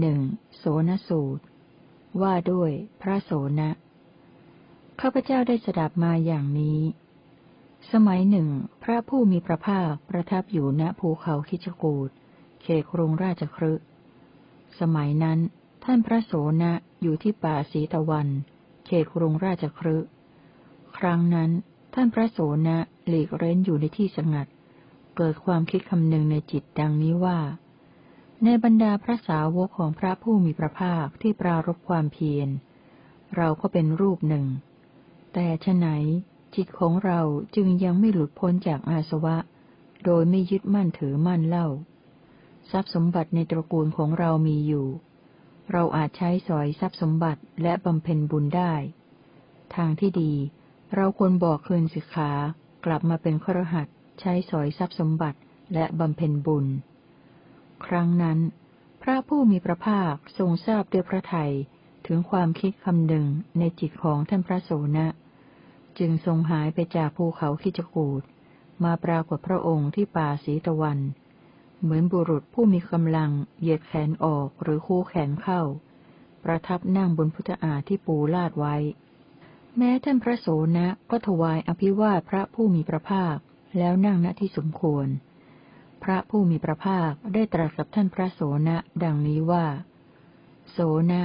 หนึ่งโสนสูตร ว่าด้วยพระโสนะ ข้าพเจ้าได้สดับมาอย่างนี้ สมัยหนึ่ง พระผู้มีพระภาคประทับอยู่ณภูเขาคิจกูดเขตกรุงราชครึสมัยนั้น ท่านพระโสนะอยู่ที่ป่าสีตะวัน เขตกรุงราชครึครั้งนั้น ท่านพระโสนะหลีกเร้นอยู่ในที่สงัด เกิดความคิดคำนึงในจิตดังนี้ว่า ในบรรดาพระสาวกของพระผู้มีพระภาคที่ปรารบความเพียร เราก็เป็นรูปหนึ่ง แต่ฉไหน จิตของเราจึงยังไม่หลุดพ้นจากอาสวะ โดยไม่ยึดมั่นถือมั่นเล่า ทรัพย์สมบัติในตระกูลของเรามีอยู่ เราอาจใช้สอยทรัพย์สมบัติและบำเพ็ญบุญได้ ทางที่ดี เราควรบอกคืนสิกขากลับมาเป็นครหัสใช้สอยทรัพย์สมบัติและบำเพ็ญบุญ ครั้งนั้น พระผู้มีพระภาคทรงทราบด้วยพระทัยถึงความคิดคำหนึ่งในจิตของท่านพระโสนะ จึงทรงหายไปจากภูเขาคิจกูดมาปรากฏพระองค์ที่ป่าสีตะวัน เหมือนบุรุษผู้มีกำลังเหยียดแขนออกหรือคู่แขนเข้า ประทับนั่งบนพุทธาที่ปูลาดไว้ แม้ท่านพระโสนะก็ถวายอภิวาทพระผู้มีพระภาคแล้วนั่งณที่สมควร พระผู้มีพระภาคได้ตรัสกับท่านพระโสนะดังนี้ว่า โสนะ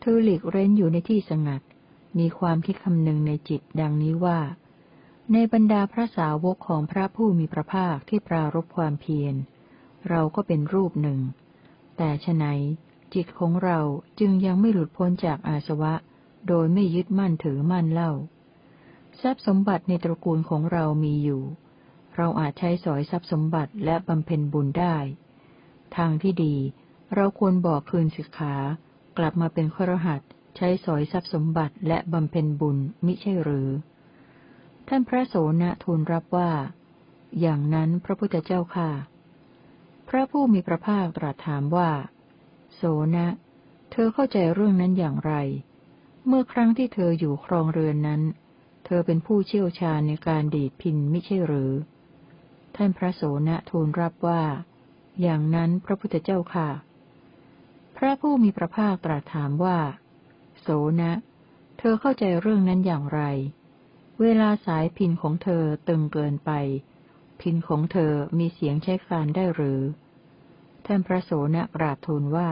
เธอหลีกเร้นอยู่ในที่สงัด มีความคิดคำนึงในจิตดังนี้ว่า ในบรรดาพระสาวกของพระผู้มีพระภาคที่ปรารบความเพียร เราก็เป็นรูปหนึ่ง แต่ฉไหนจิตของเราจึงยังไม่หลุดพ้นจากอาสวะ โดยไม่ยึดมั่นถือมั่นเล่า ทรัพย์สมบัติในตระกูลของเรามีอยู่ เราอาจใช้สอยทรัพย์สมบัติและบำเพ็ญบุญได้ ทางที่ดี เราควรบอกคืนสิกขา กลับมาเป็นขรหัสใช้สอยทรัพย์สมบัติและบำเพ็ญบุญมิใช่หรือ ท่านพระโสนะทูลรับว่า อย่างนั้นพระพุทธเจ้าค่ะ พระผู้มีพระภาคตรัสถามว่า โสนะ เธอเข้าใจเรื่องนั้นอย่างไร เมื่อครั้งที่เธออยู่ครองเรือนนั้น เธอเป็นผู้เชี่ยวชาญในการดีดพินไม่ใช่หรือ ท่านพระโสนะทูลรับว่า อย่างนั้นพระพุทธเจ้าค่ะ พระผู้มีพระภาคตรัสถามว่า โสนะ เธอเข้าใจเรื่องนั้นอย่างไร เวลาสายพินของเธอตึงเกินไป พินของเธอมีเสียงใช้การได้หรือ ท่านพระโสนะกราบทูลว่า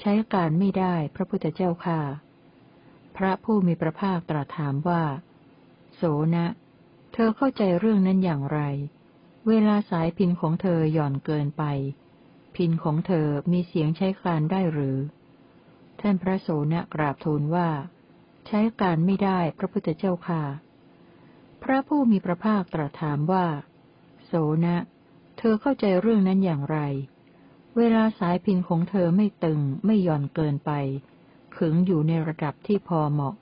ใช้การไม่ได้พระพุทธเจ้าค่ะ พระผู้มีพระภาคตรัสถามว่า โสนะ เธอเข้าใจเรื่องนั้นอย่างไร เวลาสายพินของเธอหย่อนเกินไป พินของเธอมีเสียงใช้การได้หรือ ท่านพระโสนะกราบทูลว่า ใช้การไม่ได้พระพุทธเจ้าค่ะ พระผู้มีพระภาคตรัสถามว่า โสนะ เธอเข้าใจเรื่องนั้นอย่างไร เวลาสายพินของเธอไม่ตึงไม่หย่อนเกินไป ขึงอยู่ในระดับที่พอเหมาะ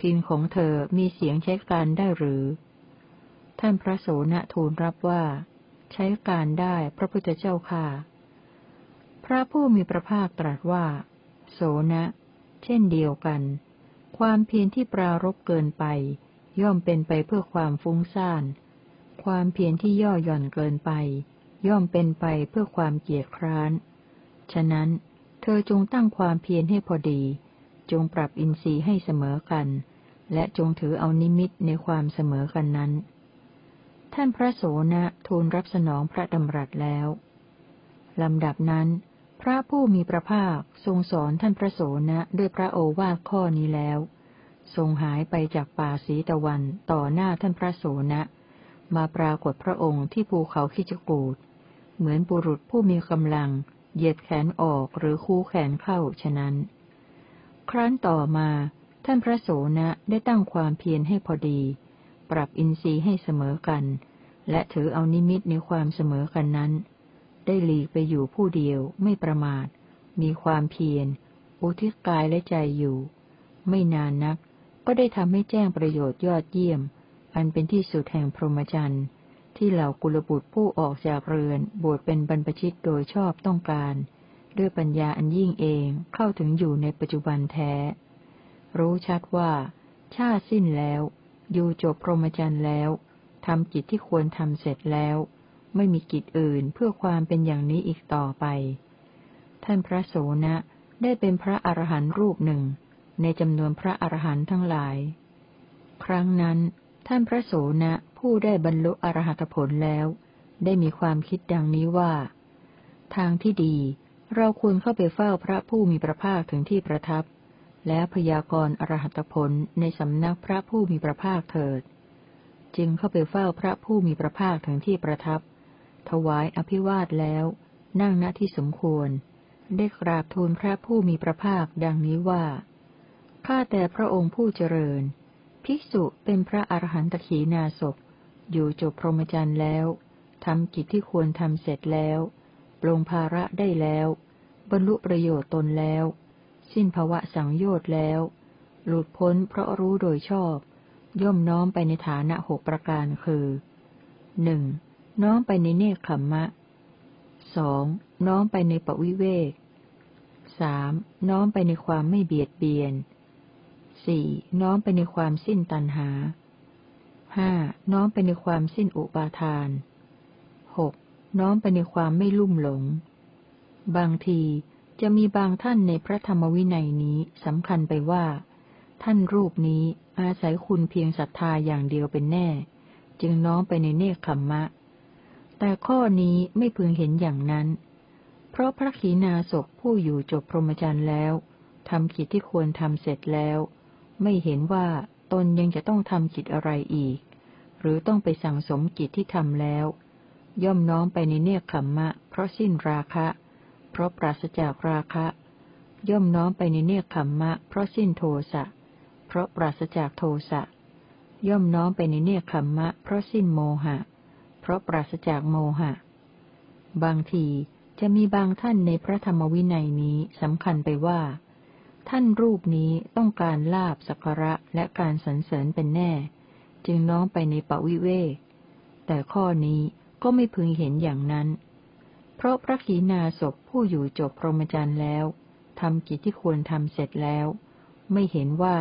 พินของเธอมีเสียงใช้การได้หรือานพระโสนทูลรับว่า ใช้การได้พระพุทธเจ้าค่ะ พระผู้มีพระภาคตรัสว่า โสนะ เช่นเดียวกัน ความเพียรที่ปรารบเกินไป ย่อมเป็นไปเพื่อความฟุ้งซ่าน ความเพียรที่ย่อหย่อนเกินไป ย่อมเป็นไปเพื่อความเกียจคร้าน ฉะนั้น เธอจงตั้งความเพียรให้พอดี จงปรับอินทรีย์ให้เสมอกัน และจงถือเอานิมิตในความเสมอกันนั้น ท่านพระโสนะทูลรับสนองพระดำรัสแล้ว ลำดับนั้น พระผู้มีพระภาคทรงสอนท่านพระโสนะด้วยพระโอวาทข้อนี้แล้ว ทรงหายไปจากป่าสีตะวันต่อหน้าท่านพระโสนะมาปรากฏพระองค์ที่ภูเขาคิจกูดเหมือนบุรุษผู้มีกำลัง เหยียดแขนออกหรือคู่แขนเข้าฉะนั้น ครั้นต่อมา ท่านพระโสนะได้ตั้งความเพียรให้พอดี ปรับอินทรีย์ให้เสมอกัน และถือเอานิมิตในความเสมอกันนั้น ได้หลีกไปอยู่ผู้เดียวไม่ประมาท มีความเพียร อุทิศกายและใจอยู่ ไม่นานนัก ก็ได้ทำให้แจ้งประโยชน์ยอดเยี่ยม อันเป็นที่สุดแห่งพรหมจรรย์ที่เหล่ากุลบุตรผู้ออกจากเรือน บวชเป็นบรรพชิตโดยชอบต้องการ ด้วยปัญญาอันยิ่งเองเข้าถึงอยู่ในปัจจุบันแท้ รู้ชัดว่า ชาติสิ้นแล้ว อยู่จบพรหมจรรย์แล้วทำกิจที่ควรทำเสร็จแล้ว ไม่มีกิจอื่นเพื่อความเป็นอย่างนี้อีกต่อไป ท่านพระโสนะได้เป็นพระอรหันต์รูปหนึ่ง ในจำนวนพระอรหันต์ทั้งหลาย ครั้งนั้น ท่านพระโสนะผู้ได้บรรลุอรหัตผลแล้ว ได้มีความคิดดังนี้ว่า ทางที่ดี เราควรเข้าไปเฝ้าพระผู้มีพระภาคถึงที่ประทับ และพยากรณ์อรหัตผลในสำนักพระผู้มีพระภาคเถิด จึงเข้าไปเฝ้าพระผู้มีพระภาคถึงที่ประทับ ถวายอภิวาทแล้ว นั่งณที่สมควร ได้กราบทูลพระผู้มีพระภาคดังนี้ว่า ข้าแต่พระองค์ผู้เจริญ ภิกษุเป็นพระอรหันตขีนาศพอยู่จบพรหมจรรย์แล้วทำกิจที่ควรทำเสร็จแล้วปลงภาระได้แล้ว บรรลุประโยชน์ตนแล้ว สิ้นภวะสังโยชน์แล้ว หลุดพ้นเพราะรู้โดยชอบ ย่อมน้อมไปในฐานะหกประการคือหนึ่งน้อมไปในเนคขมมะสองน้อมไปในปวิเวกสามน้อมไปในความไม่เบียดเบียนสี่น้อมไปในความสิ้นตัณหาห้าน้อมไปในความสิ้นอุปาทานหกน้อมไปในความไม่ลุ่มหลง บางที จะมีบางท่านในพระธรรมวินัยนี้สำคัญไปว่า ท่านรูปนี้อาศัยคุณเพียงศรัทธาอย่างเดียวเป็นแน่ จึงน้อมไปในเนคขมมะ แต่ข้อนี้ไม่พึงเห็นอย่างนั้น เพราะพระขีณาสพผู้อยู่จบพรหมจรรย์แล้วทำกิจที่ควรทำเสร็จแล้ว ไม่เห็นว่าตนยังจะต้องทำกิจอะไรอีก หรือต้องไปสั่งสมกิจที่ทำแล้ว ย่อมน้อมไปในเนคขมมะ เพราะสิ้นราคะ เพราะปราศจากราคะ ย่อมน้อมไปในเนคขมมะ เพราะสิ้นโทสะ เพราะปราศจากโทสะ ย่อมน้อมไปในเนคขมมะ เพราะสิ้นโมหะ เพราะปราศจากโมหะ บางทีจะมีบางท่านในพระธรรมวินัยนี้สำคัญไปว่า ท่านรูปนี้ต้องการลาบสักระและการสรรเสริญเป็นแน่ จึงน้อมไปในปวิเวกแต่ข้อนี้ก็ไม่พึงเห็นอย่างนั้น เพราะพระขีณาสพผู้อยู่จบพรหมจรรย์แล้วทำกิจที่ควรทำเสร็จแล้ว ไม่เห็นว่า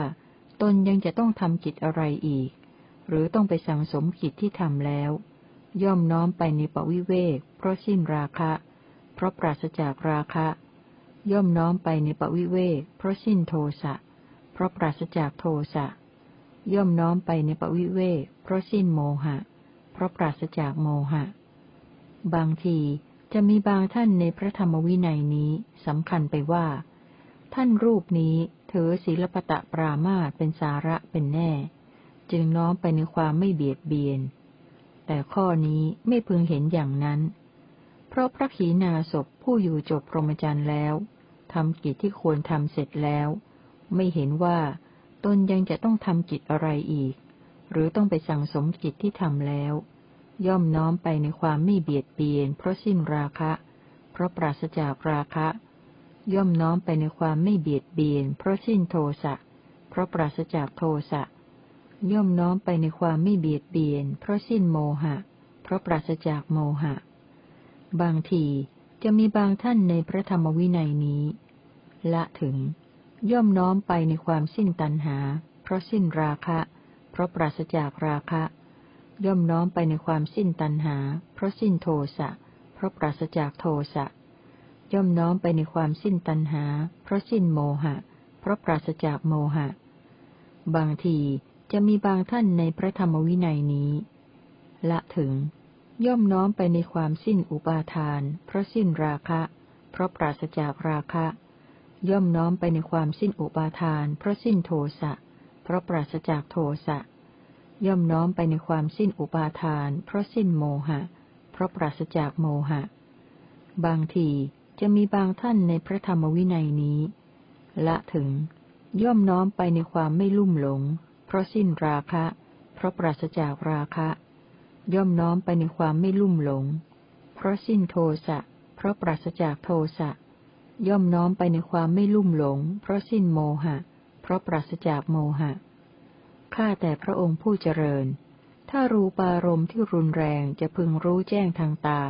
ตนยังจะต้องทำกิจอะไรอีก หรือต้องไปสังสมกิจที่ทำแล้ว ย่อมน้อมไปในปวิเวก เพราะสิ้นราคะ เพราะปราศจากราคะ ย่อมน้อมไปในปวิเวก เพราะสิ้นโทสะเพราะปราศจากโทสะย่อมน้อมไปในปวิเวก เพราะสิ้นโมหะ เพราะปราศจากโมหะ บางที จะมีบางท่านในพระธรรมวินัยนี้สำคัญไปว่า ท่านรูปนี้ถือศีลปตะปรามาตเป็นสาระเป็นแน่ จึงน้อมไปในความไม่เบียดเบียน แต่ข้อนี้ไม่พึงเห็นอย่างนั้น เพราะพระขีณาสพผู้อยู่จบพรหมจรรย์แล้วทำกิจที่ควรทำเสร็จแล้ว ไม่เห็นว่าตนยังจะต้องทำกิจอะไรอีก หรือต้องไปสั่งสมกิจที่ทำแล้ว ย่อมน้อมไปในความไม่เบียดเบียน เพราะสิ้นราคะ เพราะปราศจากราคะ ย่อมน้อมไปในความไม่เบียดเบียน เพราะสิ้นโทสะ เพราะปราศจากโทสะ ย่อมน้อมไปในความไม่เบียดเบียน เพราะสิ้นโมหะ เพราะปราศจากโมหะ บางทีจะมีบางท่านในพระธรรมวินัยนี้ ละถึง ย่อมน้อมไปในความสิ้นตัณหา เพราะสิ้นราคะ เพราะปราศจากราคะ ย่อมน้อมไปในความสิ้นตัณหา เพราะสิ้นโทสะ เพราะปราศจากโทสะ ย่อมน้อมไปในความสิ้นตัณหา เพราะสิ้นโมหะ เพราะปราศจากโมหะ บางทีจะมีบางท่านในพระธรรมวินัยนี้ ละถึง ย่อมน้อมไปในความสิ้นอุปาทาน เพราะสิ้นราคะ เพราะปราศจากราคะ ย่อมน้อมไปในความสิ้นอุปาทาน เพราะสิ้นโทสะ เพราะปราศจากโทสะ ย่อมน้อมไปในความสิ้นอุปาทาน เพราะสิ้นโมหะ เพราะปราศจากโมหะ บางทีจะมีบางท่านในพระธรรมวินัยนี้ ละถึง ย่อมน้อมไปในความไม่ลุ่มหลง เพราะสิ้นราคะ เพราะปราศจากราคะ ย่อมน้อมไปในความไม่ลุ่มหลง เพราะสิ้นโทสะ เพราะปราศจากโทสะ ย่อมน้อมไปในความไม่ลุ่มหลง เพราะสิ้นโมหะ เพราะปราศจากโมหะ ข้าแต่พระองค์ผู้เจริญ ถ้ารูปารมณ์ที่รุนแรงจะพึงรู้แจ้งทางตา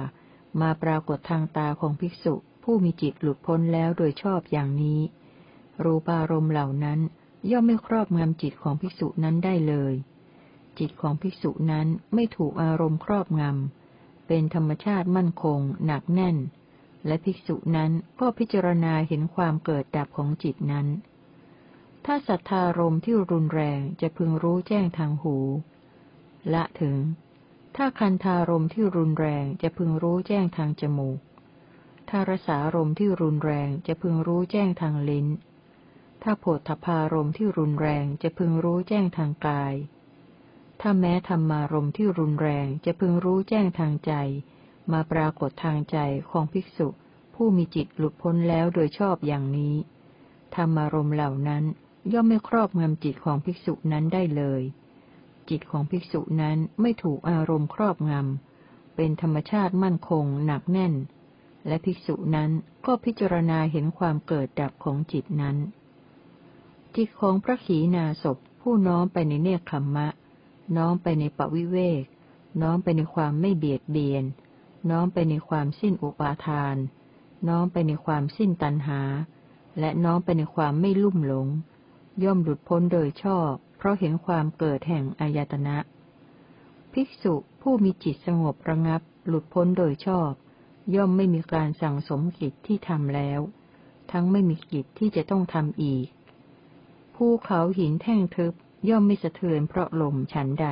มาปรากฏทางตาของภิกษุ ผู้มีจิตหลุดพ้นแล้วโดยชอบอย่างนี้ รูปารมณ์เหล่านั้นย่อมไม่ครอบงำจิตของภิกษุนั้นได้เลย จิตของภิกษุนั้นไม่ถูกอารมณ์ครอบงำ เป็นธรรมชาติมั่นคง หนักแน่น และภิกษุนั้นก็พิจารณาเห็นความเกิดดับของจิตนั้น ถ้าศรัทธารมที่รุนแรงจะพึงรู้แจ้งทางหู ละถึง ถ้าคันธารมที่รุนแรงจะพึงรู้แจ้งทางจมูก ถ้ารสารมที่รุนแรงจะพึงรู้แจ้งทางลิ้น ถ้าโผฏฐพารมที่รุนแรงจะพึงรู้แจ้งทางกาย ถ้าแม้ธรรมารมที่รุนแรงจะพึงรู้แจ้งทางใจ มาปรากฏทางใจของภิกษุ ผู้มีจิตหลุดพ้นแล้วโดยชอบอย่างนี้ ธรรมารมเหล่านั้น ย่อมไม่ครอบงำจิตของภิกษุนั้นได้เลย จิตของภิกษุนั้นไม่ถูกอารมณ์ครอบงำ เป็นธรรมชาติมั่นคงหนักแน่น และภิกษุนั้นก็พิจารณาเห็นความเกิดดับของจิตนั้น จิตของพระขีณาศพผู้น้อมไปในเนคขมมะ น้อมไปในปวิเวก น้อมไปในความไม่เบียดเบียน น้อมไปในความสิ้นอุปาทาน น้อมไปในความสิ้นตัณหา และน้อมไปในความไม่ลุ่มหลง ย่อมหลุดพ้นโดยชอบ เพราะเห็นความเกิดแห่งอายตนะ ภิกษุผู้มีจิตสงบระงับ หลุดพ้นโดยชอบ ย่อมไม่มีการสั่งสมกิจที่ทำแล้ว ทั้งไม่มีกิจที่จะต้องทำอีก ภูเขาหินแท่งทึบย่อมไม่สะเทือนเพราะลมฉันใด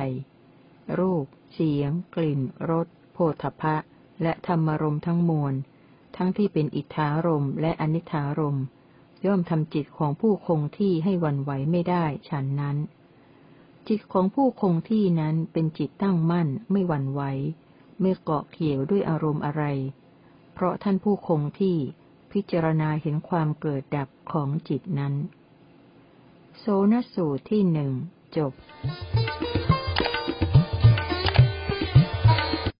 รูป เสียง กลิ่น รส โผฏฐะและธรรมรมทั้งมวล ทั้งที่เป็นอิทธารมและอนิธารม ย่อมทำจิตของผู้คงที่ให้วันไหวไม่ได้ฉันนั้น จิตของผู้คงที่นั้นเป็นจิตตั้งมั่นไม่วันไหวไม่เกาะเกี่ยวด้วยอารมณ์อะไร เพราะท่านผู้คงที่พิจารณาเห็นความเกิดดับของจิตนั้นโซนสูตรที่หนึ่งจบ